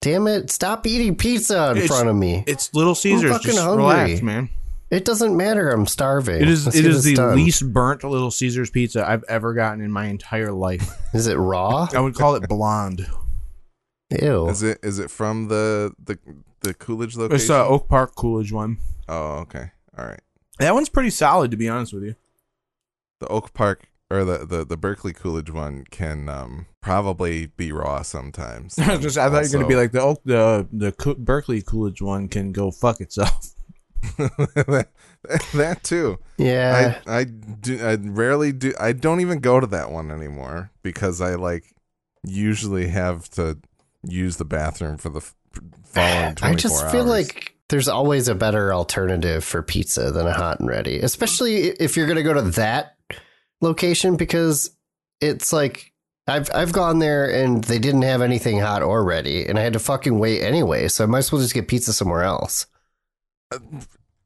Damn it! Stop eating pizza in It's- front of me. It's Little Caesars. fucking Just hungry. relax, man. It doesn't matter. I'm starving. It is Let's it get is this the done. least burnt Little Caesars pizza I've ever gotten in my entire life. Is it raw? I would call it blonde. Ew. Is it is it from the the the Coolidge location? It's uh, Oak Park Coolidge one. oh, okay. All right. That one's pretty solid, to be honest with you. The Oak Park or the the, the Berkeley Coolidge one can um probably be raw sometimes. Just, I thought you were gonna be like the Oak, the the Co- Berkeley Coolidge one can go fuck itself. that, that too. yeah. I I do I rarely do I don't even go to that one anymore because I like usually have to use the bathroom for the f- following 24 I just feel hours. like there's always a better alternative for pizza than a hot and ready, especially if you're going to go to that location because it's like I've I've gone there and they didn't have anything hot or ready, and I had to fucking wait anyway. So I might as well just get pizza somewhere else.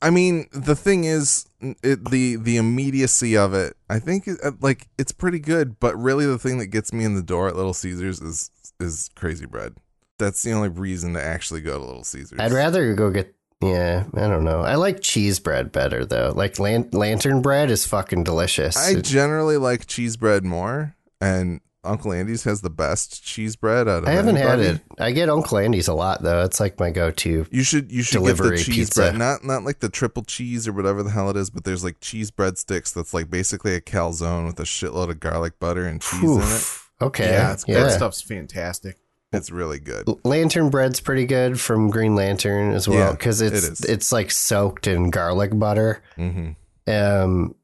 I mean, the thing is, it, the the immediacy of it. I think, uh, like, it's pretty good. But really, the thing that gets me in the door at Little Caesars is is crazy bread. That's the only reason to actually go to Little Caesars. I'd rather go get. Yeah, I don't know. I like cheese bread better though. Like lan- lantern bread is fucking delicious. I It- generally like cheese bread more, and Uncle Andy's has the best cheese bread out of. I haven't had it. I get Uncle Andy's a lot though. It's like my go-to. You should you should Delivery get the cheese pizza. bread, not not like the triple cheese or whatever the hell it is, but there's like cheese bread sticks that's like basically a calzone with a shitload of garlic butter and cheese in it. Okay. yeah, it's, yeah. that stuff's fantastic. It's really good. Lantern bread's pretty good from Green Lantern as well because it it's is. it's like soaked in garlic butter. hmm Um,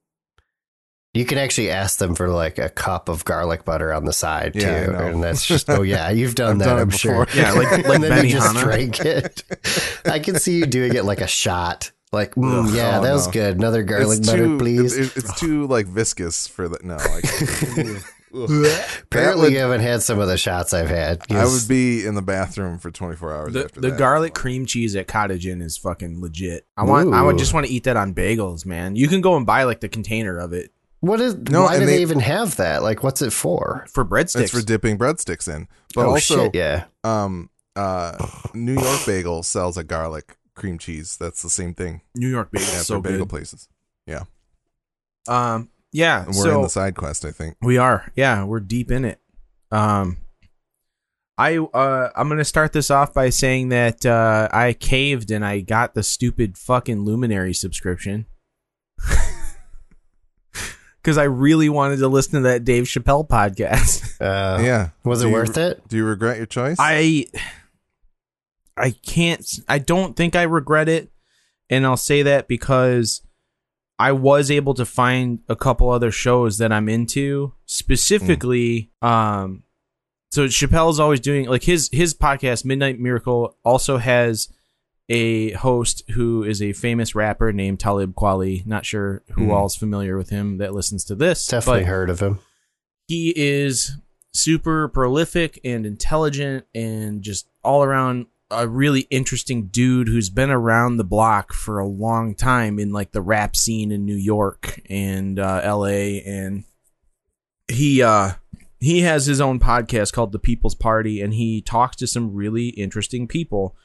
you can actually ask them for like a cup of garlic butter on the side too, Yeah, I know. and that's just oh yeah, you've done I've that. done I'm sure. before. Yeah, like like and then you just drink it. I can see you doing it like a shot. Like, mm, Ugh, yeah, oh, that was no. good. Another garlic it's butter, too, please. it- it's too like viscous for that. No, like, Apparently, would- you haven't had some of the shots I've had. I would be in the bathroom for 24 hours The, after the that. garlic cream cheese at Cottage Inn is fucking legit. I want. I would just want to eat that on bagels, man. You can go and buy like the container of it What is? No, why do they, they- even have that? Like, what's it for? for breadsticks. It's for dipping breadsticks in. But oh also, shit! Yeah. um, uh, New York Bagel sells a garlic cream cheese. That's the same thing. New York bagel, Yeah, so bagel good. places. Yeah. Um, yeah. And we're so in the side quest, I think. We are. Yeah, we're deep in it. Um I uh I'm going to start this off by saying that uh I caved and I got the stupid fucking Luminary subscription. Cuz I really wanted to listen to that Dave Chappelle podcast. Uh, yeah. Was Do it you- worth it? Do you regret your choice? I I can't I don't think I regret it and I'll say that because I was able to find a couple other shows that I'm into specifically um so Chappelle's always doing like his his podcast Midnight Miracle also has a host who is a famous rapper named Talib Kweli not sure who Hmm. all's familiar with him that listens to this Definitely heard of him. he is super prolific and intelligent and just all around a really interesting dude who's been around the block for a long time in like the rap scene in New York and uh, LA and he uh he has his own podcast called The People's Party and he talks to some really interesting people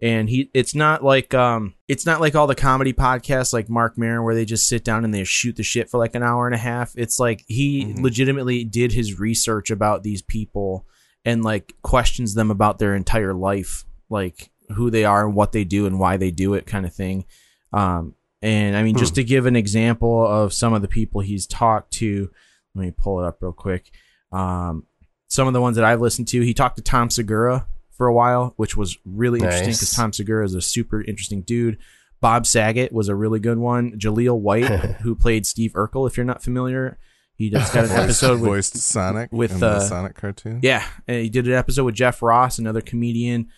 and he it's not like um it's not like all the comedy podcasts like Marc Maron where they just sit down and they shoot the shit for like an hour and a half. It's like he Mhm. legitimately did his research about these people and like questions them about their entire life, like who they are and what they do and why they do it kind of thing. Um and I mean just to give an example of some of the people he's talked to, let me pull it up real quick. Um some of the ones that I've listened to, he talked to Tom Segura for a while, which was really interesting because Tom Segura is a super interesting dude. Bob Saget was a really good one. Jaleel White, who played Steve Urkel, if you're not familiar, he just got an episode with voiced Sonic with, in the uh, Sonic cartoon. yeah, and he did an episode with Jeff Ross, another comedian.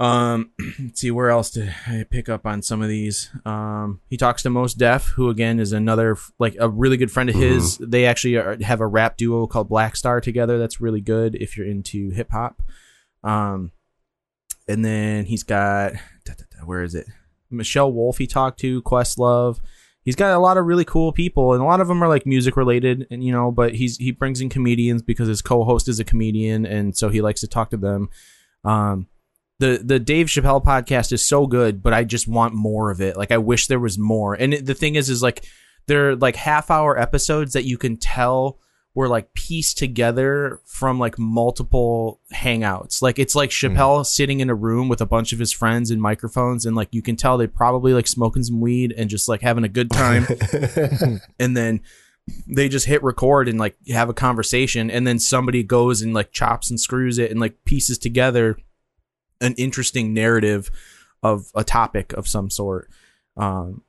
Um, let's see where else did I pick up on some of these. Um, he talks to Mos Def, who again is another like a really good friend of his. They actually are, have a rap duo called Black Star together. That's really good if you're into hip hop. Um, and then he's got da, da, da, where is it? Michelle Wolf. He talked to Questlove. He's got a lot of really cool people, and a lot of them are like music related, and you know. But he's he brings in comedians because his co-host is a comedian, and so he likes to talk to them. Um, the the Dave Chappelle podcast is so good, but I just want more of it. Like I wish there was more. And it, the thing is, is like they're like half hour episodes that you can tell were like pieced together from like multiple hangouts. Like it's like hmm. Chappelle sitting in a room with a bunch of his friends and microphones, and like you can tell they probably like smoking some weed and just like having a good time. and then they just hit record and like have a conversation, and then somebody goes and like chops and screws it and like pieces together an interesting narrative of a topic of some sort. Um,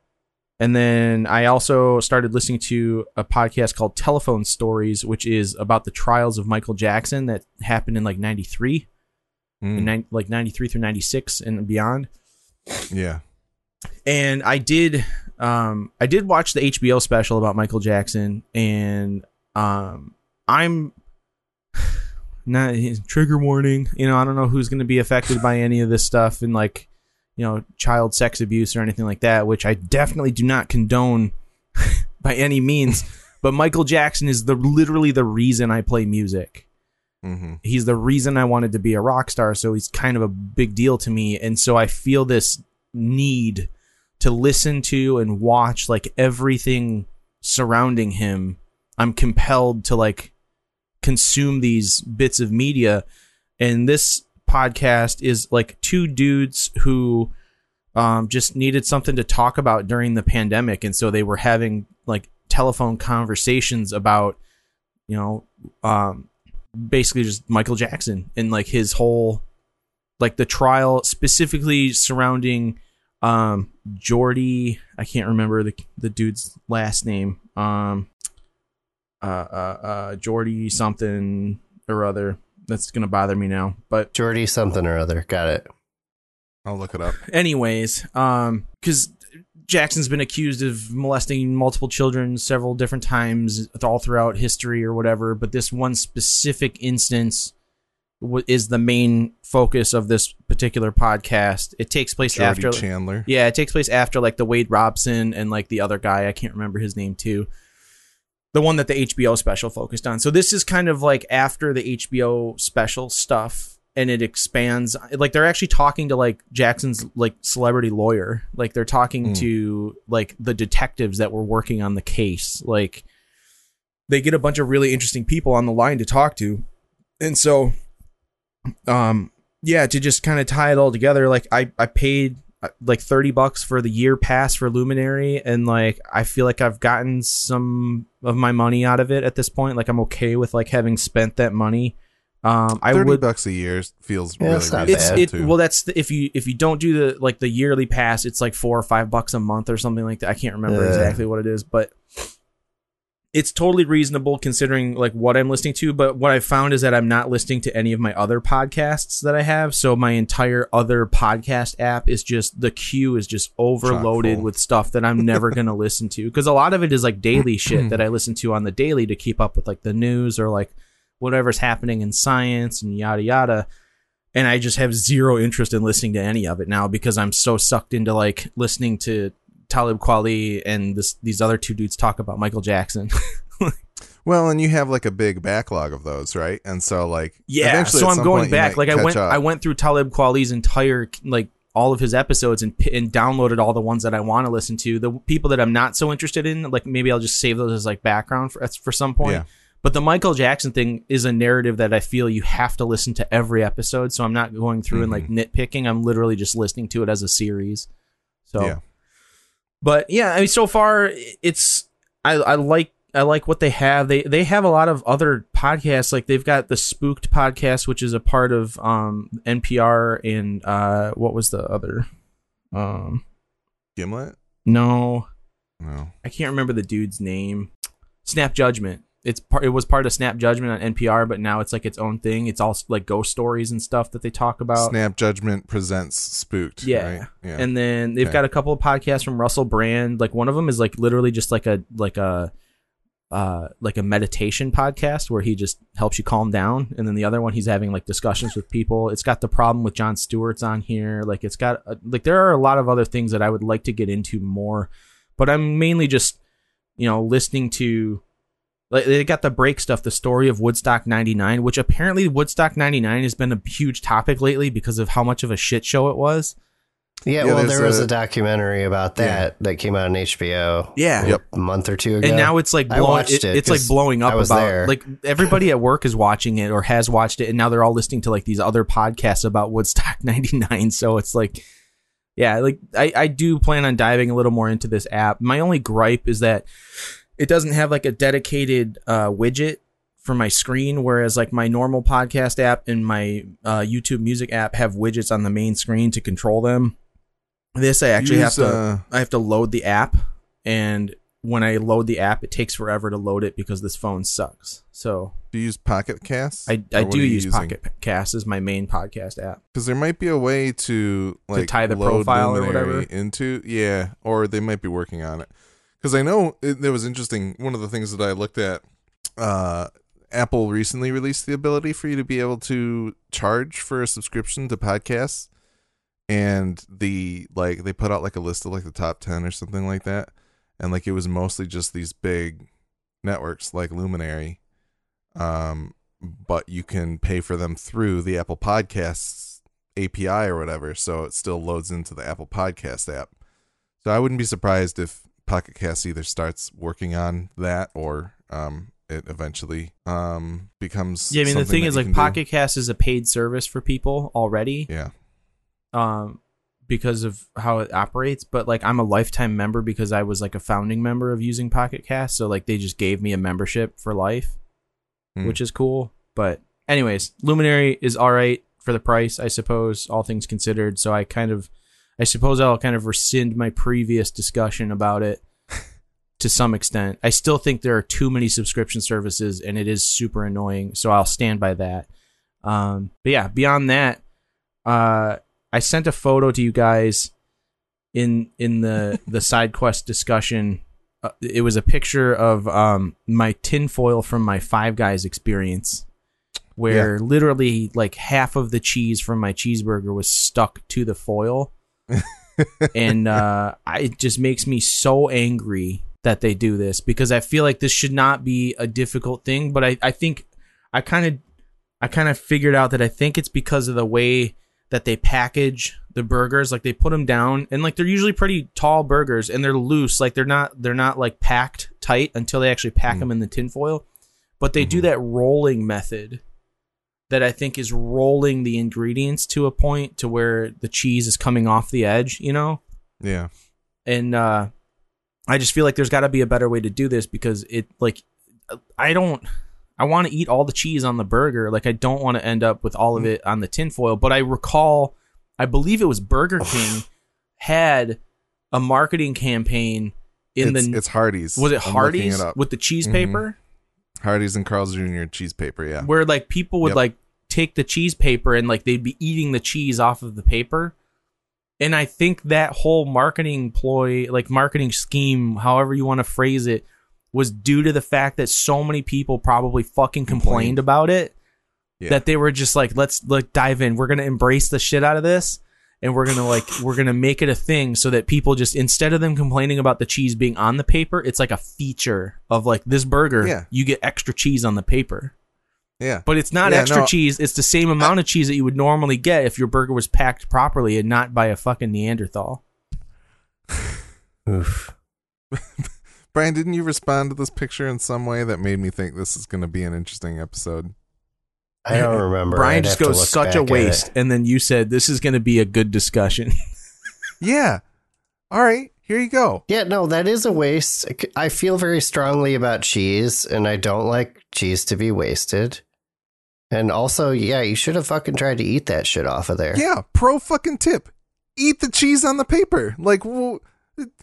and then I also started listening to a podcast called Telephone Stories, which is about the trials of Michael Jackson that happened in like 93, Mm, in nine like 93 through 96 and beyond. yeah. And I did um I did watch the HBO special about Michael Jackson and um I'm not trigger warning, you know, I don't know who's going to be affected by any of this stuff and like you know, child sex abuse or anything like that, which I definitely do not condone by any means. But Michael Jackson is the literally the reason I play music. hmm He's the reason I wanted to be a rock star, so he's kind of a big deal to me. And so I feel this need to listen to and watch like everything surrounding him. I'm compelled to like consume these bits of media. And this podcast is like two dudes who um, just needed something to talk about during the pandemic. And so they were having like telephone conversations about, you know, um, basically just Michael Jackson and like his whole, like the trial specifically surrounding um Jordy I can't remember the the dude's last name um uh uh uh Jordy something or other that's gonna bother me now but Jordy something or other. Got it. I'll look it up. anyways um because Jackson's been accused of molesting multiple children several different times all throughout history or whatever but this one specific instance w- is the main focus of this particular podcast it takes place Jordy after Chandler. yeah, it takes place after like the Wade Robson and like the other guy. I can't remember his name too. The one that the HBO special focused on. So this is kind of like after the HBO special stuff and it expands like they're actually talking to like Jackson's like celebrity lawyer. Like they're talking Mm. to like the detectives that were working on the case. Like they get a bunch of really interesting people on the line to talk to. And so um yeah, to just kind of tie it all together, like I I paid like 30 bucks for the year pass for Luminary and like I feel like I've gotten some of my money out of it at this point. Like I'm okay with like having spent that money. Um I Thirty would bucks a year feels Yeah, really that's it's bad. it too. well that's the, if you if you don't do the like the yearly pass it's like 4 or 5 bucks a month or something like that. I can't remember Yeah. exactly what it is, but it's totally reasonable considering like what I'm listening to, but what I found is that I'm not listening to any of my other podcasts that I have. So my entire other podcast app is just the queue is just overloaded with stuff that I'm never going to listen to because a lot of it is like daily shit that I listen to on the daily to keep up with like the news or like whatever's happening in science and yada yada. And I just have zero interest in listening to any of it now because I'm so sucked into like listening to Talib Kweli and this these other two dudes talk about Michael Jackson. well, and you have like a big backlog of those, right? And so like Yeah, so I'm going back. Like I went, up. I went through Talib Kweli's entire like all of his episodes and and downloaded all the ones that I want to listen to. The people that I'm not so interested in, like maybe I'll just save those as like background for for some point. Yeah. But the Michael Jackson thing is a narrative that I feel you have to listen to every episode. So I'm not going through and like mm-hmm. nitpicking. I'm literally just listening to it as a series. So, Yeah. But yeah, I mean, so far it's I I like I like what they have. They they have a lot of other podcasts. Like they've got the Spooked podcast, which is a part of um NPR and uh what was the other um Gimlet? no No. I can't remember the dude's name. Snap Judgment. It's part. It was part of Snap Judgment on NPR, but now it's like its own thing. It's all like ghost stories and stuff that they talk about. Snap Judgment presents Spooked. Yeah. Right? Yeah. And then they've Okay. got a couple of podcasts from Russell Brand. Like one of them is like literally just like a like a uh like a meditation podcast where he just helps you calm down. And then the other one he's having like discussions with people. It's got the problem with Jon Stewart's on here. Like it's got uh, like there are a lot of other things that I would like to get into more, but I'm mainly just you know listening to Like they got the break stuff, the story of Woodstock '99, which apparently Woodstock '99 has been a huge topic lately because of how much of a shit show it was. Yeah, Yeah, well, there was a- a, documentary about that that came out on HBO. Yeah. Yep. a month or two ago. and now it's like I blowing, watched it- it it's like 'cause blowing up I was about there. like everybody at work is watching it or has watched it and now they're all listening to like these other podcasts about Woodstock 99 so it's like yeah like I, I do plan on diving a little more into this app my only gripe is that it doesn't have like a dedicated uh, widget for my screen whereas like my normal podcast app and my uh, youtube music app have widgets on the main screen to control them this i actually Use, have to uh, I have to load the app, and when I load the app, it takes forever to load it because this phone sucks. So do you use Pocket Cast? I, I do use Pocket Cast as my main podcast app. because there might be a way to like tie the profile or whatever? into yeah, or they might be working on it. Because I know it, it was interesting. One of the things that I looked at, uh, Apple recently released the ability for you to be able to charge for a subscription to podcasts, and the like they put out like a list of like the top ten or something like that, and like it was mostly just these big networks like Luminary, um, but you can pay for them through the Apple Podcasts API or whatever, so it still loads into the Apple Podcast app. So I wouldn't be surprised if Pocket Cast either starts working on that or um, it eventually um, becomes. Yeah, I mean the thing is like do. Pocket Cast is a paid service for people already, Yeah, um, because of how it operates. But like I'm a lifetime member because I was like a founding member of using Pocket Cast, so like they just gave me a membership for life. Hmm. which is cool. But anyways, Luminary is all right for the price, I suppose, all things considered. So I kind of, I suppose I'll kind of rescind my previous discussion about it to some extent. I still think there are too many subscription services, and it is super annoying. So I'll stand by that. Um, but yeah, beyond that, uh, I sent a photo to you guys in in the the side quest discussion uh, it was a picture of um my tinfoil from my Five Guys experience, where literally like half of the cheese from my cheeseburger was stuck to the foil, and uh, I, it just makes me so angry that they do this because I feel like this should not be a difficult thing, but I I think I kind of I kind of figured out that I think it's because of the way that they package the burgers. Like they put them down and like they're usually pretty tall burgers and they're loose. Like they're not they're not like packed tight until they actually pack them in the tinfoil but they do that rolling method that I think is rolling the ingredients to a point to where the cheese is coming off the edge you know yeah. and uh I just feel like there's got to be a better way to do this because it like I don't I want to eat all the cheese on the burger like I don't want to end up with all of it on the tinfoil but I recall I believe it was Burger King had a marketing campaign in it's, the it's Hardee's. was it Hardee's it with the cheese Mhm. paper Hardee's and Carl's Jr. cheese paper? Yeah. where like people would Yep. like take the cheese paper and like they'd be eating the cheese off of the paper. And I think that whole marketing ploy, like marketing scheme, however you want to phrase it, was due to the fact that so many people probably fucking complained, Complained. about it Yeah. that they were just like, let's like dive in. We're gonna embrace the shit out of this. And we're gonna like we're gonna make it a thing so that people just instead of them complaining about the cheese being on the paper, it's like a feature of like this burger, Yeah. you get extra cheese on the paper. Yeah. But it's not Yeah, extra no. cheese. It's the same amount of cheese that you would normally get if your burger was packed properly and not by a fucking Neanderthal. Oof. Brian, didn't you respond to this picture in some way that made me think this is going to be an interesting episode? I don't remember. Brian I'd just goes such a waste, and then you said this is going to be a good discussion. Yeah. All right. Here you go. Yeah, no, that is a waste. I feel very strongly about cheese, and I don't like cheese to be wasted. And also, yeah, you should have fucking tried to eat that shit off of there. Yeah. Pro fucking tip. Eat the cheese on the paper. Like, well,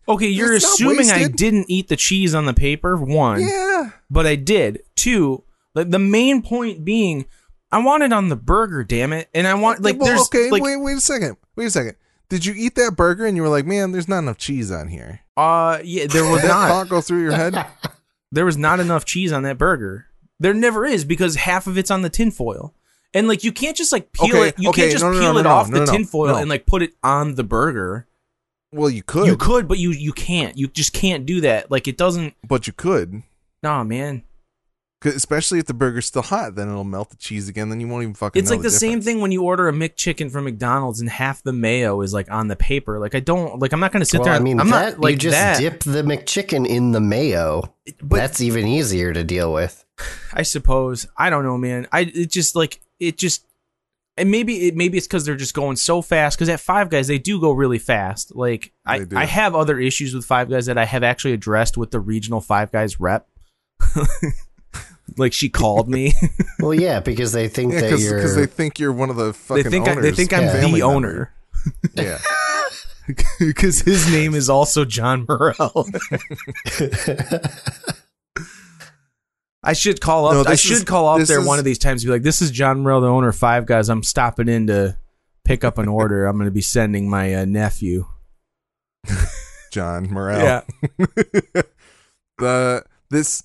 okay, you're It's not assuming I didn't eat the cheese on the paper. One, yeah. but I did. Two, like the main point being, I want it on the burger. Damn it! And I want like Well, there's okay. like wait, wait a second. Wait a second. Did you eat that burger and you were like, man, there's not enough cheese on here? uh yeah there was Did that not. thought go through your head? there was not enough cheese on that burger. There never is because half of it's on the tinfoil. And like you can't just like peel Okay, it. You okay, can't just no, no, peel no, it no, off no, the no, tinfoil no. and like put it on the burger. Well, you could. You could, but you you can't. You just can't do that. Like it doesn't. But you could. Nah, man. 'Cause especially if the burger's still hot, then it'll melt the cheese again. Then you won't even fucking. It's know like the same thing when you order a McChicken from McDonald's and half the mayo is like on the paper. Like I don't like I'm not going to sit well, there. I mean, I'm that not like you just that. dip the McChicken in the mayo. but That's even easier to deal with. I suppose I don't know, man. I it just like it just and maybe it maybe it's because they're just going so fast. Because at Five Guys they do go really fast. Like I I have other issues with Five Guys that I have actually addressed with the regional Five Guys rep. like she called me. Well, yeah, because they think Yeah, that because you're. they think you're one of the they fucking think I, owners. they think I'm Yeah. the family owner. Yeah. because his name is also John Murrell. I should call up. No, I should is- call up this there is- one of these times. And be like, "This is John Murrell, the owner of Five Guys. I'm stopping in to pick up an order. I'm going to be sending my uh, nephew." John Murrell. Yeah, the this the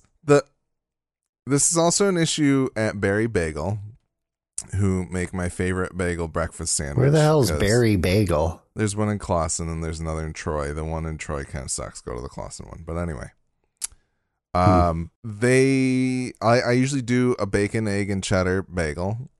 this is also an issue at Barry Bagel, who make my favorite bagel breakfast sandwich. where the hell's Barry Bagel? There's one in Clawson and then there's another in Troy. The one in Troy kind of sucks. Go to the Clawson one. But anyway. Um they I, I usually do a bacon, egg, and cheddar bagel.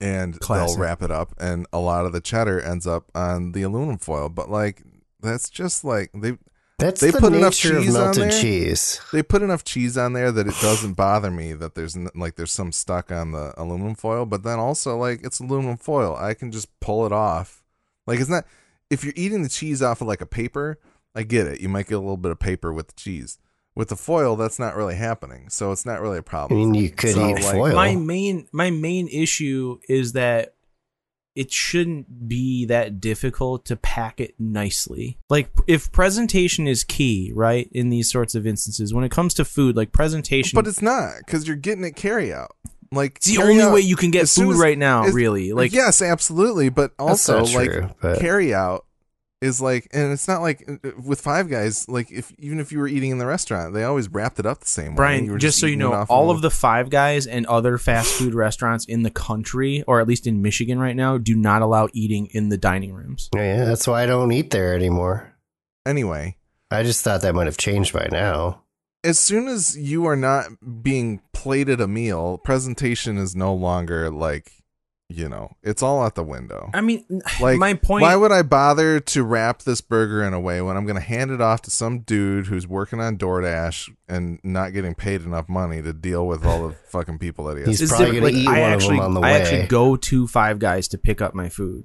And Classic. they'll wrap it up and a lot of the cheddar ends up on the aluminum foil. But like that's just like they That's They the put enough nature of cheese on there? cheese. they put enough cheese on there that it doesn't bother me that there's n- like there's some stuck on the aluminum foil but then also like it's aluminum foil i can just pull it off like it's not if you're eating the cheese off of like a paper i get it you might get a little bit of paper with the cheese with the foil that's not really happening so it's not really a problem I mean, you could So, eat like, foil. my main my main issue is that it shouldn't be that difficult to pack it nicely. Like if presentation is key, right? In these sorts of instances, when it comes to food, like presentation, but it's not because you're getting it carry out like it's the only out- way you can get food as- right now. Really, like yes absolutely but also like true, but- carry out is like and it's not like uh, with five guys like if even if you were eating in the restaurant they always wrapped it up the same way You Brian, were just so you know, off all a- of the Five Guys and other fast food restaurants in the country, or at least in Michigan right now, do not allow eating in the dining rooms. Oh, yeah, that's why I don't eat there anymore. anyway I just thought that might have changed by now. as soon as you are not being plated a meal presentation is no longer like you know it's all out the window I mean, Like, my point. why would I bother to wrap this burger in a way when I'm going to hand it off to some dude who's working on DoorDash and not getting paid enough money to deal with all the fucking people that he has? He's It's probably gonna Like, eat I one of them actually, on the I way. I actually go to Five Guys to pick up my food,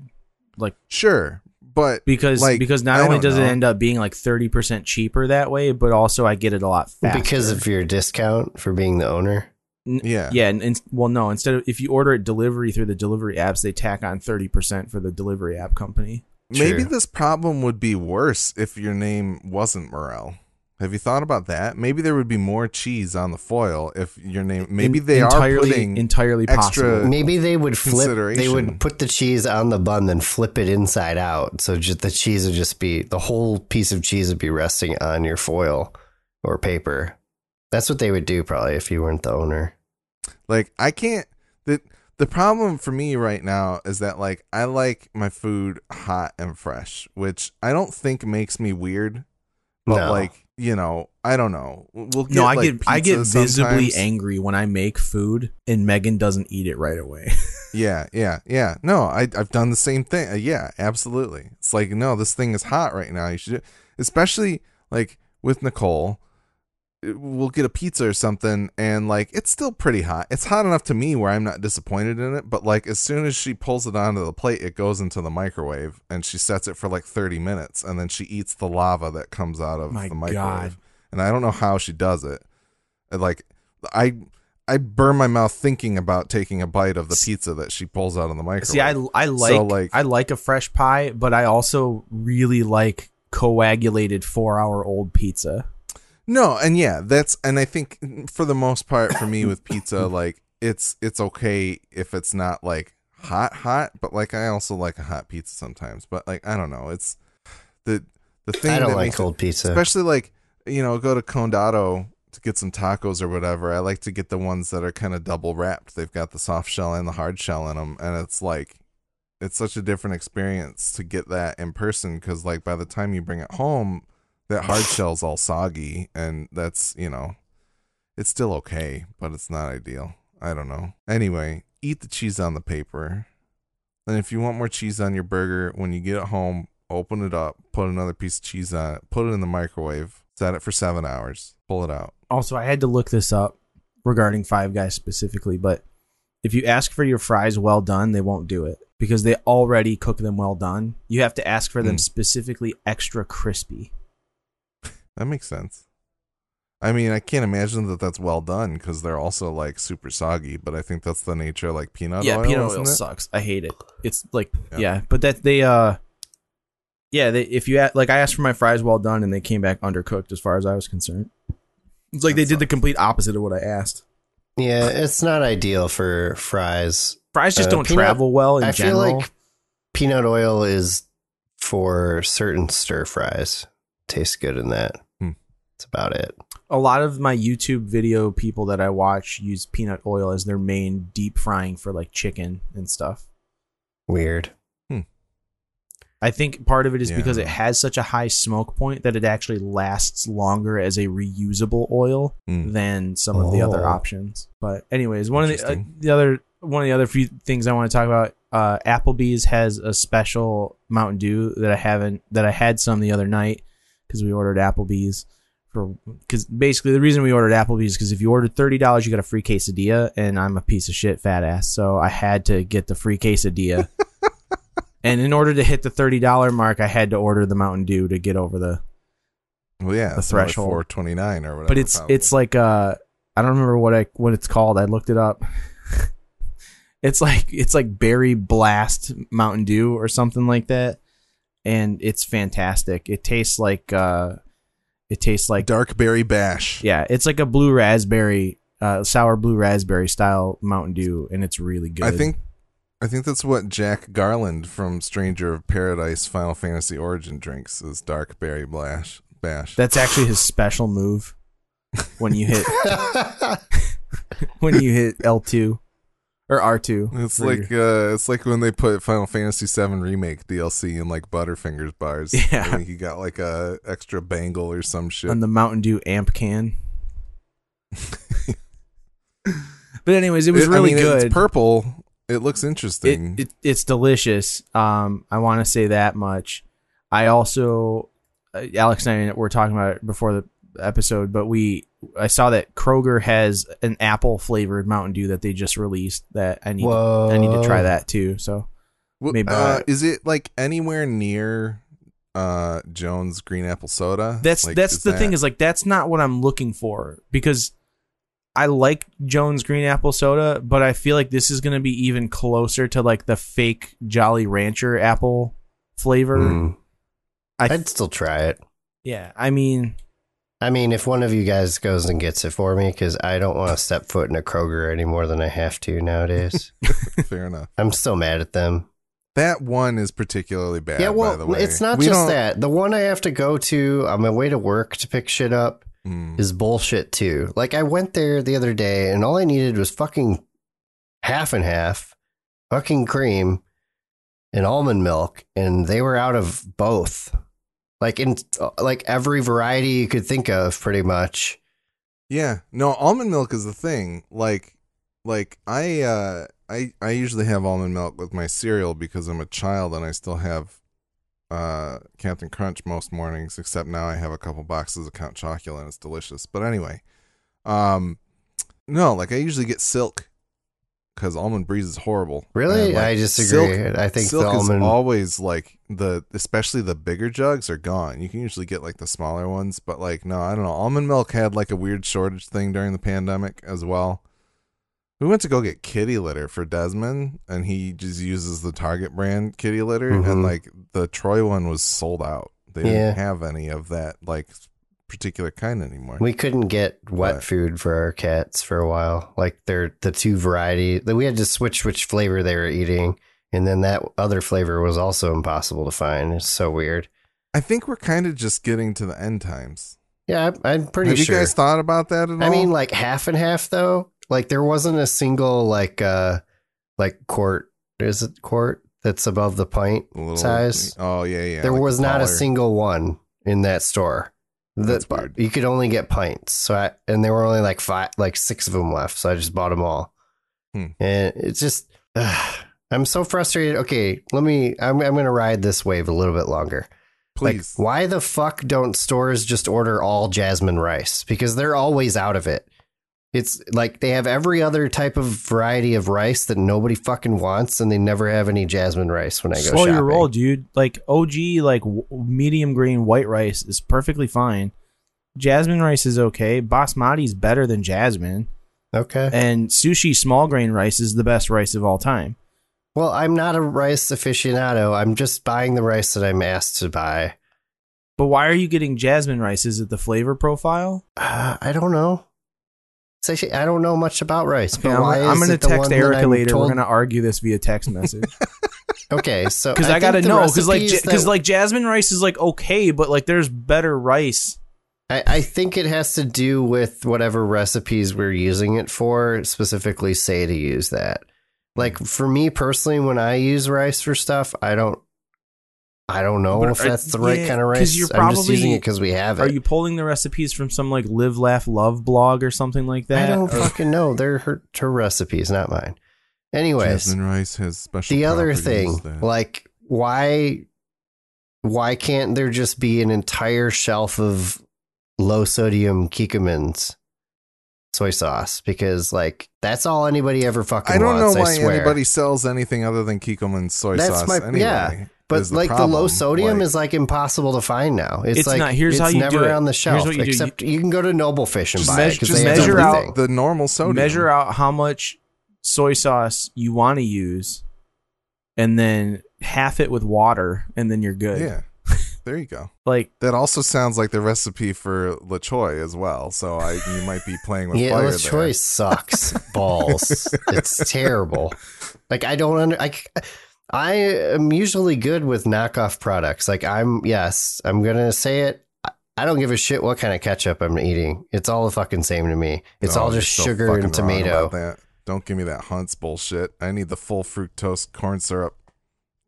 like sure, but because Like, because not I only don't does it end up being like thirty percent cheaper that way, but also I get it a lot faster Because of your discount for being the owner. N- yeah, yeah. And, and well, no, instead of if you order it delivery through the delivery apps, they tack on thirty percent for the delivery app company. Maybe Sure. this problem would be worse if your name wasn't Murrell. Have you thought about that? Maybe there would be more cheese on the foil if your name. Maybe they entirely, are putting entirely extra- possible. Maybe they would flip. They would put the cheese on the bun, then flip it inside out. So just the cheese would just be the whole piece of cheese would be resting on your foil or paper. That's what they would do probably if you weren't the owner. like I can't. the The problem for me right now is that like I like my food hot and fresh, which I don't think makes me weird. But No. like you know, I don't know. We'll get, No, I like, get I get visibly sometimes. angry when I make food and Megan doesn't eat it right away. Yeah, yeah, yeah. No, I I've done the same thing. Uh, yeah, absolutely. It's like no, this thing is hot right now. You should, especially like with Nicole. We'll get a pizza or something, and like it's still pretty hot. It's hot enough to me where I'm not disappointed in it. But like as soon as she pulls it onto the plate, it goes into the microwave, and she sets it for like 30 minutes, and then she eats the lava that comes out of My the microwave. God. And I don't know how she does it. Like I I burn my mouth thinking about taking a bite of the pizza that she pulls out of the microwave. See, I I like, So, like- I like a fresh pie, but I also really like coagulated four hour old pizza. No, and yeah, that's and I think for the most part for me with pizza, like it's it's okay if it's not like hot hot, but like I also like a hot pizza sometimes. But like I don't know, it's the the thing I don't that like makes it- cold pizza. especially like you know go to Condado to get some tacos or whatever. I like to get the ones that are kind of double wrapped. They've got the soft shell and the hard shell in them, and it's like it's such a different experience to get that in person because like by the time you bring it home, that hard shell's all soggy, and that's you know. It's still okay, but it's not ideal. I don't know. Anyway, eat the cheese on the paper. And if you want more cheese on your burger, when you get it home, open it up, put another piece of cheese on it, put it in the microwave, set it for seven hours, pull it out. Also, I had to look this up regarding Five Guys specifically, but if you ask for your fries well done, they won't do it because they already cook them well done. You have to ask for them Mm. specifically extra crispy. That makes sense. I mean, I can't imagine that that's well done because they're also like super soggy, but I think that's the nature of like peanut oil. yeah, peanut isn't oil it? sucks. I hate it. It's like Yeah. yeah. but that they uh yeah, they if you like I asked for my fries well done and they came back undercooked as far as I was concerned. It's like That they did the complete opposite of what I asked. Yeah, it's not ideal for fries. Fries just Uh, don't peanut- travel well in I general. feel like peanut oil is for certain stir fries. Tastes good in that. Hmm. That's about it. a lot of my YouTube video people that I watch use peanut oil as their main deep frying for like chicken and stuff. Weird. I think part of it is Yeah. because it has such a high smoke point that it actually lasts longer as a reusable oil Mm. than some of the other Oh. options. But anyways, one of the uh, the other one of the other few things I want to talk about, uh, Applebee's has a special Mountain Dew that I haven't that I had some the other night because we ordered Applebee's for because basically the reason we ordered Applebee's is because if you ordered thirty dollars you got a free quesadilla and I'm a piece of shit fat ass so I had to get the free quesadilla. And in order to hit the thirty dollar mark, I had to order the Mountain Dew to get over the Well, yeah, the threshold. four twenty nine or whatever. but it's probably. it's like uh I don't remember what I what it's called. I looked it up. it's like it's like berry blast Mountain Dew or something like that, and it's fantastic. It tastes like uh, it tastes like dark berry bash. yeah, it's like a blue raspberry, uh, sour blue raspberry style Mountain Dew, and it's really good. I think I think that's what Jack Garland from Stranger of Paradise Final Fantasy Origin drinks is dark berry bash. Bash. that's actually his special move when you hit when you hit L two or R two. It's like uh, it's like when they put Final Fantasy VII remake DLC in like Butterfingers bars. Yeah. I think you got like a extra bangle or some shit. on the Mountain Dew amp can. but anyways, it was It- I really mean, good. It's purple. It looks It, interesting. it it's delicious. Um, I want to say that much. I also, uh, Alex and I were talking about it before the episode, but we I saw that Kroger has an apple flavored Mountain Dew that they just released. That I need Whoa. I need to try that too. So Well, maybe- uh, is it like anywhere near uh, Jones Green Apple Soda? that's Like, that's the that- thing is like that's not what I'm looking for because I like Jones Green Apple Soda, but I feel like this is going to be even closer to like the fake Jolly Rancher apple flavor. Mm. I I'd still try it. yeah, I mean, I mean, if one of you guys goes and gets it for me, because I don't want to step foot in a Kroger any more than I have to nowadays. fair enough. I'm still mad at them. That one is particularly bad. yeah, well, by the way. it's not We just don't- that. The one I have to go to on my way to work to pick shit up Mm. is bullshit too. Like I went there the other day and all I needed was fucking half and half, fucking cream and almond milk, and they were out of both. Like in like every variety you could think of, pretty much. Yeah, no, almond milk is the thing. Like, like I, uh, I, I usually have almond milk with my cereal because I'm a child and I still have, uh, Captain Crunch most mornings. Except now I have a couple boxes of Count Chocula and it's delicious. But anyway, um, no, like I usually get silk because almond breeze is horrible. Really, like, I disagree. Silk, I think silk the almond. is always like the, especially the bigger jugs are gone. You can usually get like the smaller ones, but like no, I don't know. Almond milk had like a weird shortage thing during the pandemic as well. We went to go get kitty litter for Desmond, and he just uses the Target brand kitty litter, Mhm. and like the Troy one was sold out. They Yeah. didn't have any of that like particular kind anymore. we couldn't get wet But- food for our cats for a while. Like they're the two variety that we had to switch which flavor they were eating, and then that other flavor was also impossible to find. It's so weird. I think we're kind of just getting to the end times. Yeah, I- I'm pretty have sure. you guys thought about that at all? I mean, like half and half though. Like there wasn't a single like uh like quart. Is it quart that's above the pint little- size? Oh yeah, yeah. there like was not a single one in that store. The, That's weird. you could only get pints. So I, and there were only like five, like six of them left. So I just bought them all. Hmm. And it's just, I'm so frustrated. Okay, let me. I'm I'm gonna ride this wave a little bit longer. Please. Like, why the fuck don't stores just order all jasmine rice? Because they're always out of it. It's like they have every other type of variety of rice that nobody fucking wants, and they never have any jasmine rice when I go Slow shopping. your roll, dude. Like OG, like w- medium green white rice is perfectly fine. Jasmine rice is okay. Basmati is better than jasmine, Okay. and sushi small grain rice is the best rice of all time. Well, I'm not a rice aficionado. I'm just buying the rice that I'm asked to buy. But why are you getting jasmine rice? Is it the flavor profile? Uh, I don't know. Actually, I don't know much about rice, but I'm, I'm gonna text one that Erica I'm later. We're gonna argue this via text message Okay, so because I, think gotta know because like because that- like jasmine rice is like okay, but like there's better rice. I, I think it has to do with whatever recipes we're using it for specifically say to use that. Like for me personally, when I use rice for stuff, I don't, I don't know But if are- that's the right yeah, kind of rice. you're I'm just using it because we have it. Are you pulling the recipes from some like live laugh love blog or something like that? I don't Or- fucking know. They're her, her recipes, not mine. Anyways, Jasmine rice has special. the other thing, that- like why, why can't there just be an entire shelf of low sodium Kikkomans soy sauce? Because like that's all anybody ever fucking wants. I don't know why anybody sells anything other than Kikkoman soy That's sauce. my- anyway, yeah, But is like the problem. low sodium Like, is like impossible to find now. It's, It's like not. Here's it's how you never do it. on the Here's shelf. what you do. except you, can go to Noble Fish and just buy it measure, because just they measure out the normal sodium. measure out how much soy sauce you want to use, and then half it with water, and then you're good. Yeah, there you go. Like That also sounds like the recipe for La Choy as well. So I you might be playing with Yeah, fire this there. sucks balls. it's terrible. Like I don't under I. c- I am usually good with knockoff products. Like I'm yes, I'm gonna say it. I- I don't give a shit what kind of ketchup I'm eating. It's all the fucking same to me. It's Oh, all just sugar and tomato. that. Don't give me that Hunt's bullshit. I need the full fructose corn syrup.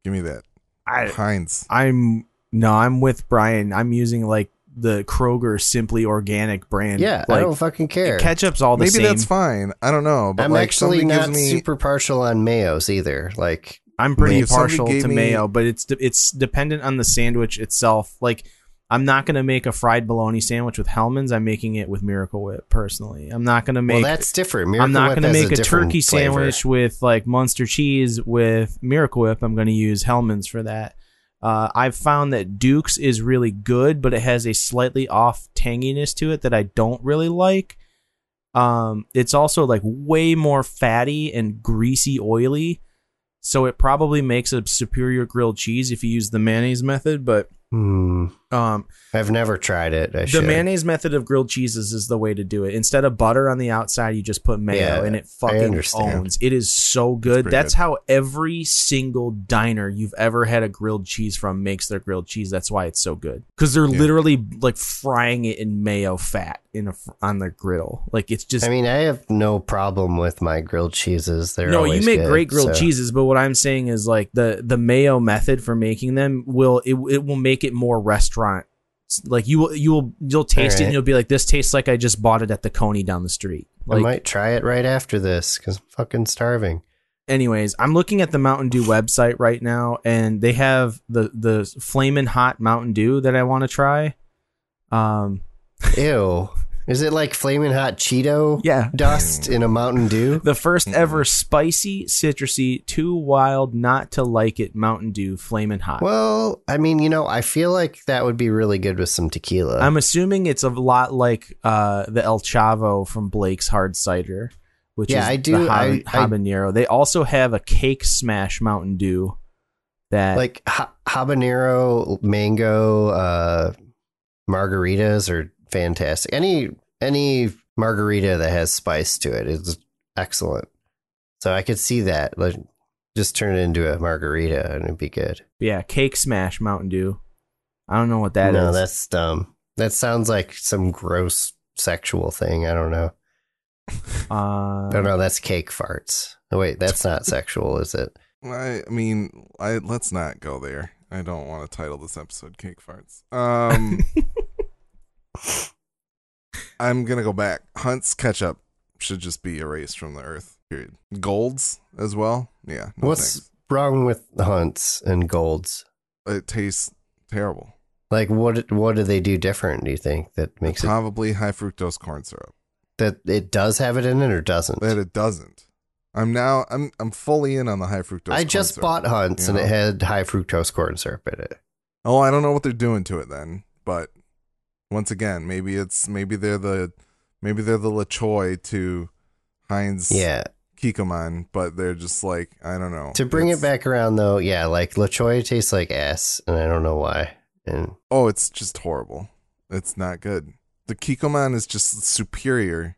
Give me that I, Heinz. I'm no, I'm with Brian. I'm using like the Kroger Simply Organic brand. Yeah, I don't fucking care. Ketchup's all the Maybe same. Maybe that's fine. I don't know. But I'm like actually not gives me super partial on mayos either. Like I'm pretty somebody partial to me- mayo, but it's de- it's dependent on the sandwich itself. Like I'm not gonna make a fried bologna sandwich with Hellmann's. I'm making it with Miracle Whip personally. I'm not gonna make. well, that's different. Miracle I'm not Whip gonna make a, different turkey flavor. sandwich with like Munster cheese with Miracle Whip. I'm gonna use Hellmann's for that. Uh, I've found that Duke's is really good, but it has a slightly off tanginess to it that I don't really like. Um, it's also like way more fatty and greasy, oily. So it probably makes a superior grilled cheese if you use the mayonnaise method. But Hmm. um, I've never tried it. I the should. mayonnaise method of grilled cheeses is the way to do it. Instead of butter on the outside, you just put mayo, Yeah, and it fucking understand. owns. It is so good. That's good. how every single diner you've ever had a grilled cheese from makes their grilled cheese. That's why it's so good because they're Yeah. literally like frying it in mayo fat in a on the griddle. Like it's just I mean, I have no problem with my grilled cheeses. They're no, you make good, great grilled so- cheeses, but what I'm saying is like the the mayo method for making them will it, it will make it more restaurant. Like you will you will you'll taste it and you'll be like, this tastes like I just bought it at the Coney down the street. I might try it right after this because I'm fucking starving. anyways, I'm looking at the Mountain Dew website right now, and they have the the flaming hot Mountain Dew that I want to try. Um, Ew. Is it like flaming hot Cheeto yeah, dust in a Mountain Dew? the first ever spicy, citrusy, too wild not to like it Mountain Dew flaming hot. Well, I mean, you know, I feel like that would be really good with some tequila. I'm assuming it's a lot like uh, the El Chavo from Blake's Hard Cider, which Yeah, is I do- the hab- I- I- habanero. They also have a Cake Smash Mountain Dew that like ha- habanero, mango, uh, margaritas are fantastic. Any any margarita that has spice to it is excellent. So I could see that. Like, just turn it into a margarita and it'd be good. yeah, Cake Smash Mountain Dew. I don't know what that is. no, that's dumb. That sounds like some gross sexual thing. I don't know. uh, Oh no, that's cake farts. Oh wait, that's not sexual, is it? I mean, I let's not go there. I don't want to title this episode "Cake Farts." Um, I'm gonna go back. Hunt's ketchup should just be erased from the earth. Period. Golds as well. Yeah. No What's thanks. wrong with hunts and golds? It tastes terrible. Like what? What do they do different? Do you think that makes it Probably high fructose corn syrup. that it does have it in it or doesn't? That it doesn't. I'm now. I'm. I'm fully in on the high fructose. I just syrup. bought hunts you and know? it had high fructose corn syrup in it. Oh, I don't know what they're doing to it then, but once again, maybe it's maybe they're the maybe they're the LaChoy to Heinz Yeah. Kikkoman, but they're just like I don't know. To bring it back around though, yeah, like LaChoy tastes like ass, and I don't know why. And Oh, it's just horrible. It's not good. The Kikkoman is just superior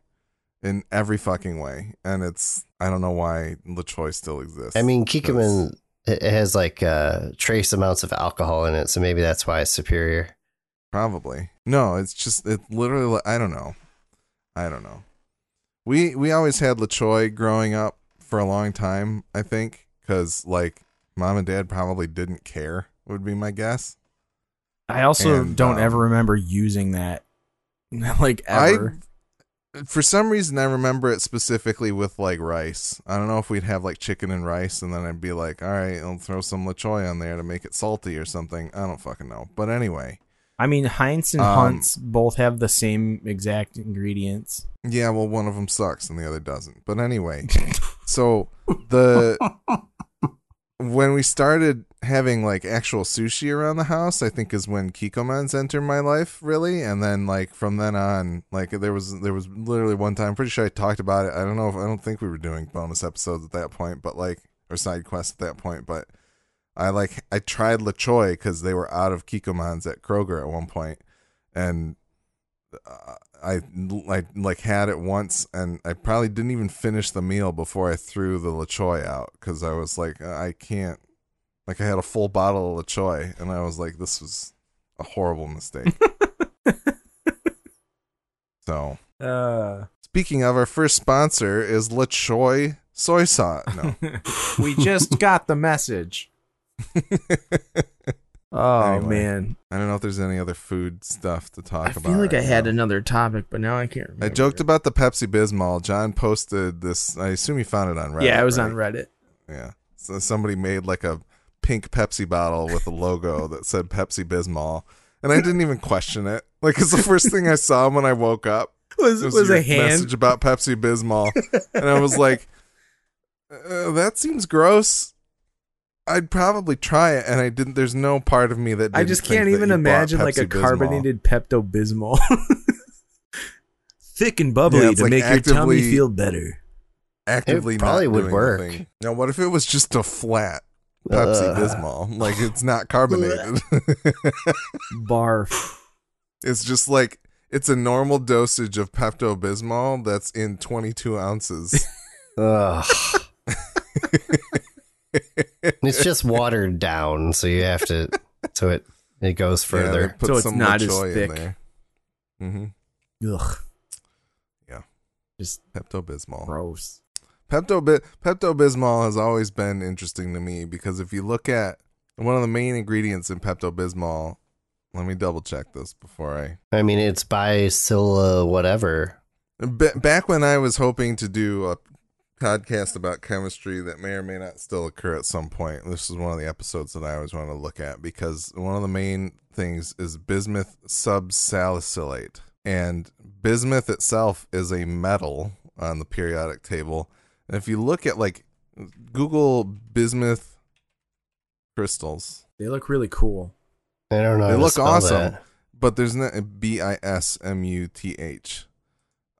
in every fucking way, and it's I don't know why LaChoy still exists. I mean, Kikkoman it it has like uh, trace amounts of alcohol in it, so maybe that's why it's superior. Probably. No, it's just it literally I don't know. I don't know. We we always had LaChoy growing up for a long time, I think, cuz like mom and dad probably didn't care would be my guess. I also And, don't um, ever remember using that. like ever. I for some reason I remember it specifically with like rice. I don't know if we'd have like chicken and rice and then I'd be like, "All right, I'll throw some LaChoy on there to make it salty or something." I don't fucking know. But anyway, I mean, Heinz and Um, Hunt's both have the same exact ingredients. Yeah, well, one of them sucks and the other doesn't. But anyway, so the when we started having like actual sushi around the house, I think is when Kikkoman's entered my life, really. And then like from then on, like there was there was literally one time. I'm Pretty sure I talked about it. I don't know if I don't think we were doing bonus episodes at that point, but like or side quests at that point. But I like I tried LaChoy because they were out of Kikkoman's at Kroger at one point, and uh, I like like had it once, and I probably didn't even finish the meal before I threw the LaChoy out because I was like, I can't. Like I had a full bottle of LaChoy, and I was like, this was a horrible mistake. so, Uh, speaking of, our first sponsor is LaChoy soy sauce. No, we just got the message. Oh Anyway, man, I don't know if there's any other food stuff to talk about. I feel like I right had now. another topic, but now I can't. remember. I joked about the Pepsi Bismol. John posted this. I assume you found it on Reddit. Yeah, I was right? on Reddit. Yeah. So somebody made like a pink Pepsi bottle with a logo that said Pepsi Bismol, and I didn't even question it. Like it's the first thing I saw when I woke up. Was was, was a hand? message about Pepsi Bismol, and I was like, uh, "That seems gross." I'd probably try it, and I didn't. There's no part of me that I didn't just can't that even imagine like a carbonated Pepto Bismol. Thick and bubbly Yeah, to like make your tummy feel better. actively It probably not would doing work. thing. Now, what if it was just a flat Pepsi Ugh. Bismol? Like it's not carbonated. Barf. it's just like it's a normal dosage of Pepto Bismol that's in 22 ounces. Ugh. It's just watered down, so you have to, so it it goes Yeah, further. put So it's some not as LaChoy in thick. there. hmm Ugh. Yeah. Just Pepto Bismol. gross. Pepto Pepto Bismol has always been interesting to me because if you look at one of the main ingredients in Pepto Bismol, let me double check this before I I mean, it's by Scylla whatever. B- back when I was hoping to do a podcast about chemistry that may or may not still occur at some point, this is one of the episodes that I always want to look at because one of the main things is bismuth subsalicylate. And bismuth itself is a metal on the periodic table. And if you look at like Google bismuth crystals, They look really cool. I don't know. They look awesome. that. but there's not B I S M U T H.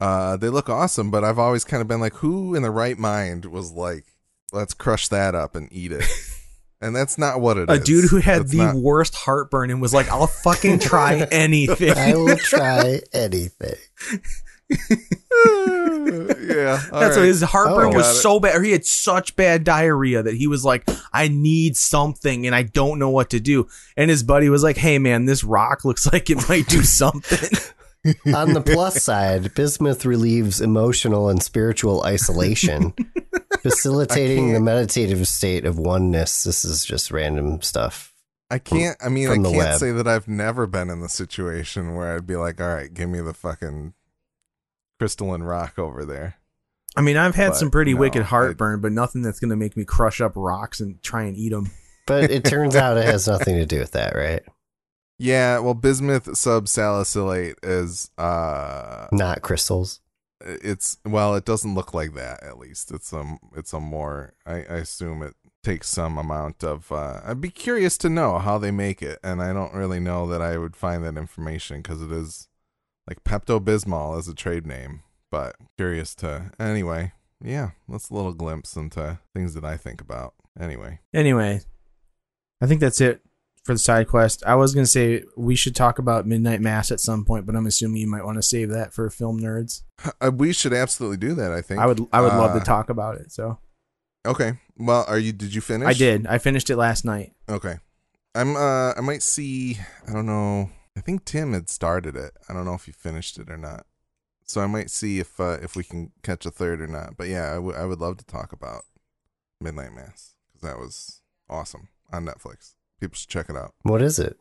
Uh, they look awesome, but I've always kind of been like, who in the right mind was like, let's crush that up and eat it? and that's not what it A is. dude who had That's the not- worst heartburn and was like, "I'll fucking try anything." I will try anything. yeah, That's why right. his heartburn Oh. was it. so bad, he had such bad diarrhea that he was like, "I need something, and I don't know what to do." And his buddy was like, "Hey, man, this rock looks like it might do something." On the plus side, bismuth relieves emotional and spiritual isolation, facilitating the meditative state of oneness. This is just random stuff I can't. I mean, I can't web. say that I've never been in the situation where I'd be like, "All right, give me the fucking crystalline rock over there." I mean, I've had But some pretty no, wicked I- heartburn, but nothing that's going to make me crush up rocks and try and eat them. But it turns out it has nothing to do with that, right? Yeah, well, bismuth subsalicylate is uh, Not crystals. it's well, it doesn't look like that. At least it's um, it's a more. I, I assume it takes some amount of. Uh, I'd be curious to know how they make it, and I don't really know that I would find that information because it is like Pepto Bismol as a trade name, but curious to. Anyway, yeah, that's a little glimpse into things that I think about. Anyway, Anyway, I think that's it for the side quest. I was going to say we should talk about Midnight Mass at some point, but I'm assuming you might want to save that for film nerds. uh, we should absolutely do that. I think I would I would love Uh, to talk about it. So Okay, well, are you? Did you finish? I did. I finished it last night. Okay. I'm uh I might see I don't know. I think Tim had started it. I don't know if he finished it or not. So I might see if uh if we can catch a third or not. But yeah, I would I would love to talk about Midnight Mass cuz that was awesome on Netflix. People should check it out. What is it?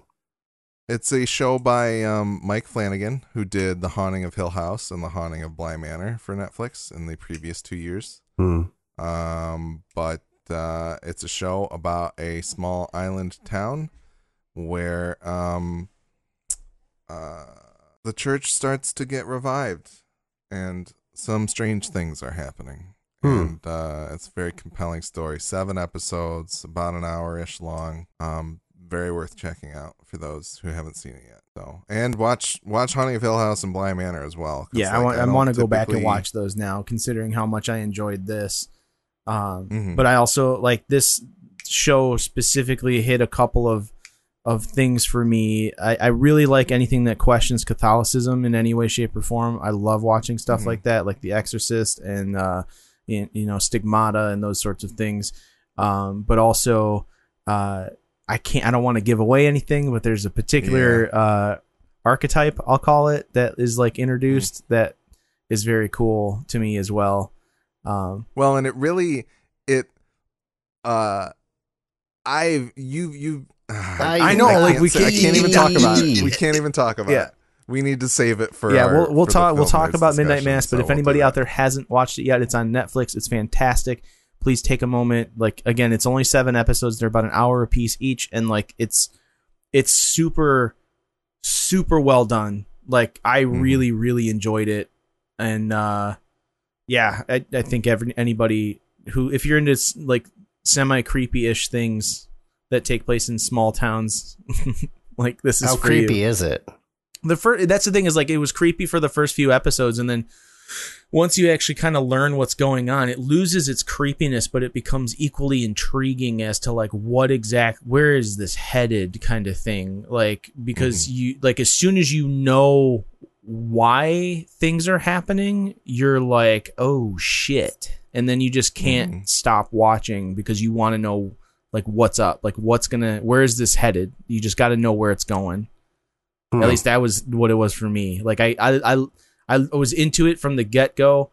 It's a show by um, Mike Flanagan, who did The Haunting of Hill House and The Haunting of Bly Manor for Netflix in the previous two years. Hmm. Um, but uh, it's a show about a small island town where um, uh, the church starts to get revived, and some strange things are happening. Hmm. And uh, it's a very compelling story. Seven episodes, about an hour ish long. Um, very worth checking out for those who haven't seen it yet. So, and watch watch Haunting of Hill House and Bly Manor as well. Yeah, I want I, don't want to go back and watch those now, considering how much I enjoyed this. Um, Mhm. But I also like this show specifically hit a couple of of things for me. I, I really like anything that questions Catholicism in any way, shape, or form. I love watching stuff Mhm. like that, like The Exorcist and uh, you you know Stigmata and those sorts of things. Um, but also, uh, I can't. I don't want to give away anything, but there's a particular uh, archetype I'll call it that is like introduced that is very cool to me as well. Um, Well, and it really it uh I've you you I know, like, can't we I can't can't even even talk about it. We can't even talk about Yeah. it. We need to save it for yeah, our- we'll we'll for talk we'll talk about Midnight Mass. But so if we'll anybody out there hasn't watched it yet, it's on Netflix. It's fantastic. Please take a moment. Like again, it's only seven episodes. They're about an hour a piece each, and like it's it's super super well done. Like I Mhm. really really enjoyed it, and uh yeah, I, I think every anybody who if you're into s- like semi creepy ish things that take place in small towns, like this is How for you creepy is it? The first that's the thing is like it was creepy for the first few episodes and then once you actually kind of learn what's going on it loses its creepiness but it becomes equally intriguing as to like what exact where is this headed kind of thing? Like because you like as soon as you know why things are happening you're like oh shit. And then you just can't Mhm. stop watching because you want to know like what's up? Like what's gonna where is this headed? You just got to know where it's going Hmm. at least that was what it was for me. Like I I I, I was into it from the get go.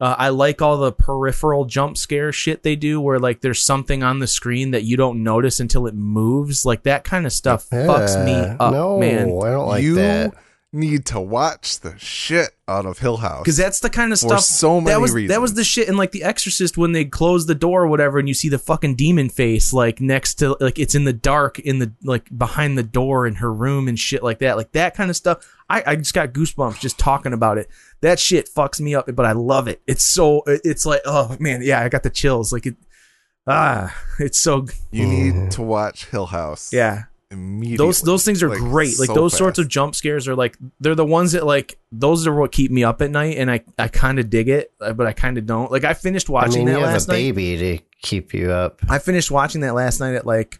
Uh, I like all the peripheral jump scare shit they do, where like there's something on the screen that you don't notice until it moves. Like that kind of stuff fucks me up, no, man. I don't like you that. Need to watch the shit out of Hill House. Because that's the kind of For stuff. so many that was reasons. that was the shit in like The Exorcist when they close the door or whatever, and you see the fucking demon face like next to like it's in the dark in the like behind the door in her room and shit like that. Like that kind of stuff. I, I just got goosebumps just talking about it. That shit fucks me up, but I love it. It's so it's like oh man, yeah, I got the chills. Like it, ah, it's so you need to watch Hill House. yeah. Immediately. Those those things are Like, great. Like so those sorts of jump scares are like they're the ones that like those are what keep me up at night, and I I kind of dig it, uh, but I kind of don't. Like I finished I watching mean, you that have a last night. baby to keep you up. I finished watching that last night at like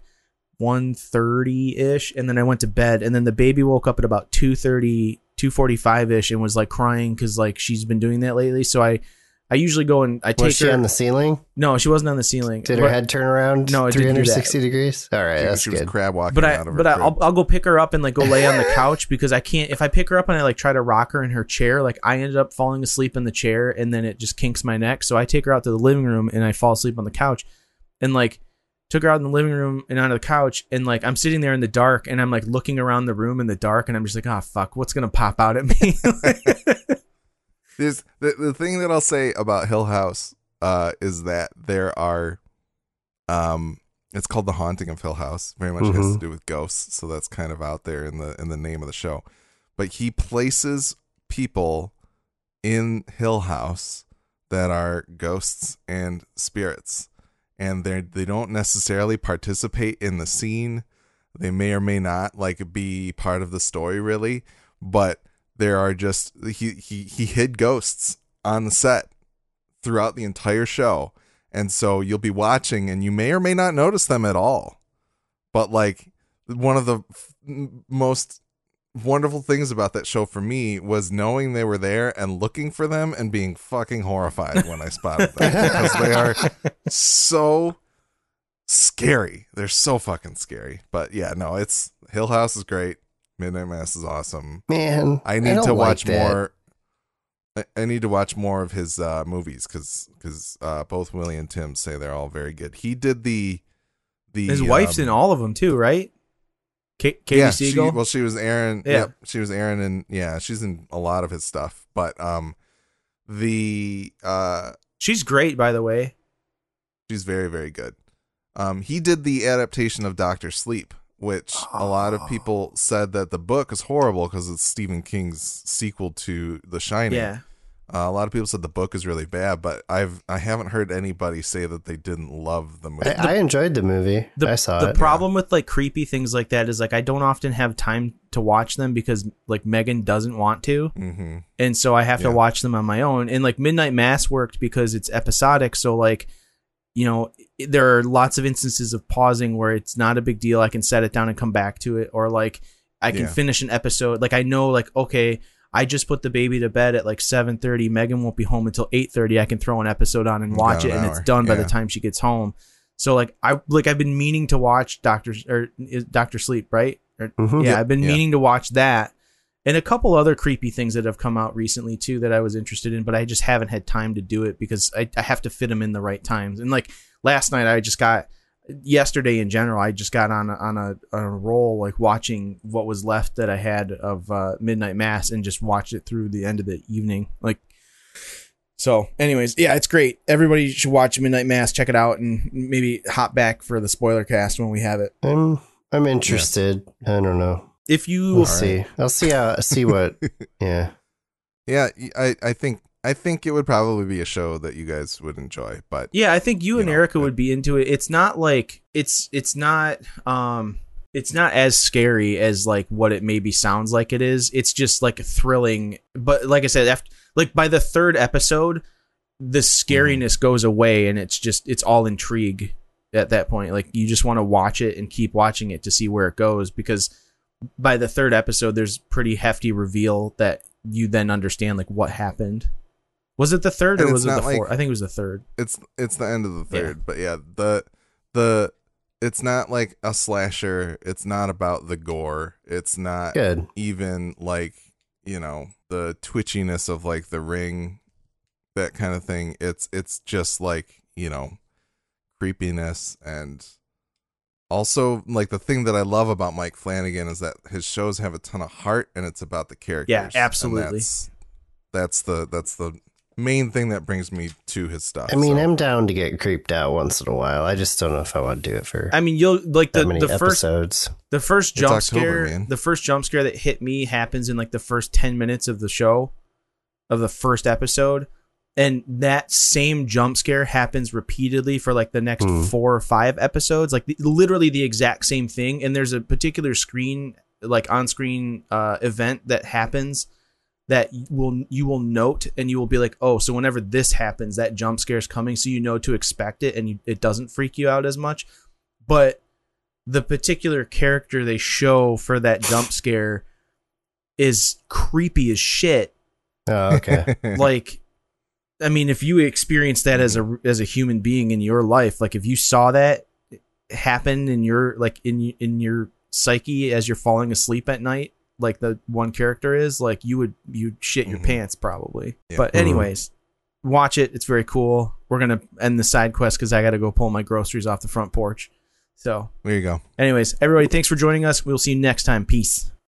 1.30 ish, and then I went to bed, and then the baby woke up at about 2.30, 2.45 ish, and was like crying because like she's been doing that lately. So I I usually go and I take Was she her. on the ceiling? no, she wasn't on the ceiling. Did her But- head turn around? No, it didn't do 360 degrees. All right, She- that's she was crab walking but I, out of her but I, I'll, I'll go pick her up and like go lay on the couch because I can't if I pick her up and I like try to rock her in her chair like I ended up falling asleep in the chair and then it just kinks my neck so I take her out to the living room and I fall asleep on the couch and like took her out in the living room and onto the couch and like I'm sitting there in the dark and I'm like looking around the room in the dark and I'm just like, oh fuck, what's gonna pop out at me? There's the, the thing that I'll say about Hill House uh, is that there are um it's called The Haunting of Hill House. Very much has to Mhm. do with ghosts, so that's kind of out there in the in the name of the show. But he places people in Hill House that are ghosts and spirits, and they they don't necessarily participate in the scene. They may or may not like be part of the story, really, but there are just he he he hid ghosts on the set throughout the entire show. And so you'll be watching and you may or may not notice them at all. But like one of the f- most wonderful things about that show for me was knowing they were there and looking for them and being fucking horrified when I spotted them because they are so scary. They're so fucking scary. But yeah, no, it's Hill House is great. Midnight Mass is awesome. Man, I need don't to watch that. more. I, I need to watch more of his uh, movies because uh, both Willie and Tim say they're all very good. He did the the His wife's um, in all of them too, right? Ka- Katie yeah, she, well, she was Erin. Yeah. Yep, she was Erin, and yeah, she's in a lot of his stuff. But um, the uh, She's great, by the way. she's very very good. Um, he did the adaptation of Doctor Sleep, which a lot of Oh. people said that the book is horrible because it's Stephen King's sequel to The Shining. Yeah. Uh, a lot of people said the book is really bad, but I've I haven't heard anybody say that they didn't love the movie. I, I enjoyed the movie. The, I saw the it. problem with like creepy things like that is like I don't often have time to watch them because like Megan doesn't want to. hmm and so I have to watch them on my own. And like Midnight Mass worked because it's episodic, so like you know there are lots of instances of pausing where it's not a big deal. I can set it down and come back to it, or like I can Yeah. finish an episode. Like I know, like okay, I just put the baby to bed at like seven thirty. Megan won't be home until eight thirty. I can throw an episode on and watch an it, and it's done by the time she gets home. So like I like I've been meaning to watch Doctor or Doctor Sleep, right? Or, Mhm. Yeah. I've been Yeah. meaning to watch that. And a couple other creepy things that have come out recently too that I was interested in, but I just haven't had time to do it because I, I have to fit them in the right times. And like last night, I just got yesterday in general, I just got on a, on a on a roll like watching what was left that I had of uh, Midnight Mass and just watched it through the end of the evening. Like so, anyways, yeah, it's great. Everybody should watch Midnight Mass. Check it out, and maybe hop back for the spoiler cast when we have it. I'm I'm interested. I don't know. If you We'll see. I'll see how see what. yeah. Yeah, I I think I think it would probably be a show that you guys would enjoy, but Yeah, I think you, You and know, Erica it- would be into it. It's not like it's it's not um it's not as scary as like what it maybe sounds like it is. It's just like thrilling. But like I said, after like by the third episode, the scariness goes away and it's just it's all intrigue at that point. Like you just want to watch it and keep watching it to see where it goes because by the third episode there's pretty hefty reveal that you then understand like what happened. Was it the third or was it the not like- fourth? I think it was the third. it's it's the end of the Yeah. third. But yeah, the the it's not like a slasher. It's not about the gore. It's not Good. even like you know the twitchiness of like the ring that kind of thing it's it's just like you know creepiness and also like the thing that i love about mike flanagan is that his shows have a ton of heart and it's about the characters Yeah, absolutely. that's, that's the that's the main thing that brings me to his stuff I mean, so. I'm down to get creeped out once in a while. I just don't know if I want to do it for I mean, you'll like the the first episodes. the first jump October, scare man. the first jump scare that hit me happens in like the first 10 minutes of the show of the first episode and that same jump scare happens repeatedly for like the next Hmm. 4 or 5 episodes like the, literally the exact same thing and there's a particular screen like on-screen uh event that happens that you will you will note and you will be like oh so whenever this happens that jump scare is coming so you know to expect it and you, it doesn't freak you out as much but the particular character they show for that jump scare is creepy as shit Oh, okay. like i mean if you experienced that as a as a human being in your life like if you saw that happen in your like in in your psyche as you're falling asleep at night like the one character is like you would you'd shit your Mhm. pants probably Yeah. but Mhm. anyways watch it it's very cool we're gonna end the side quest because i gotta go pull my groceries off the front porch So, There you go. anyways, everybody, thanks for joining us. We'll see you next time. Peace.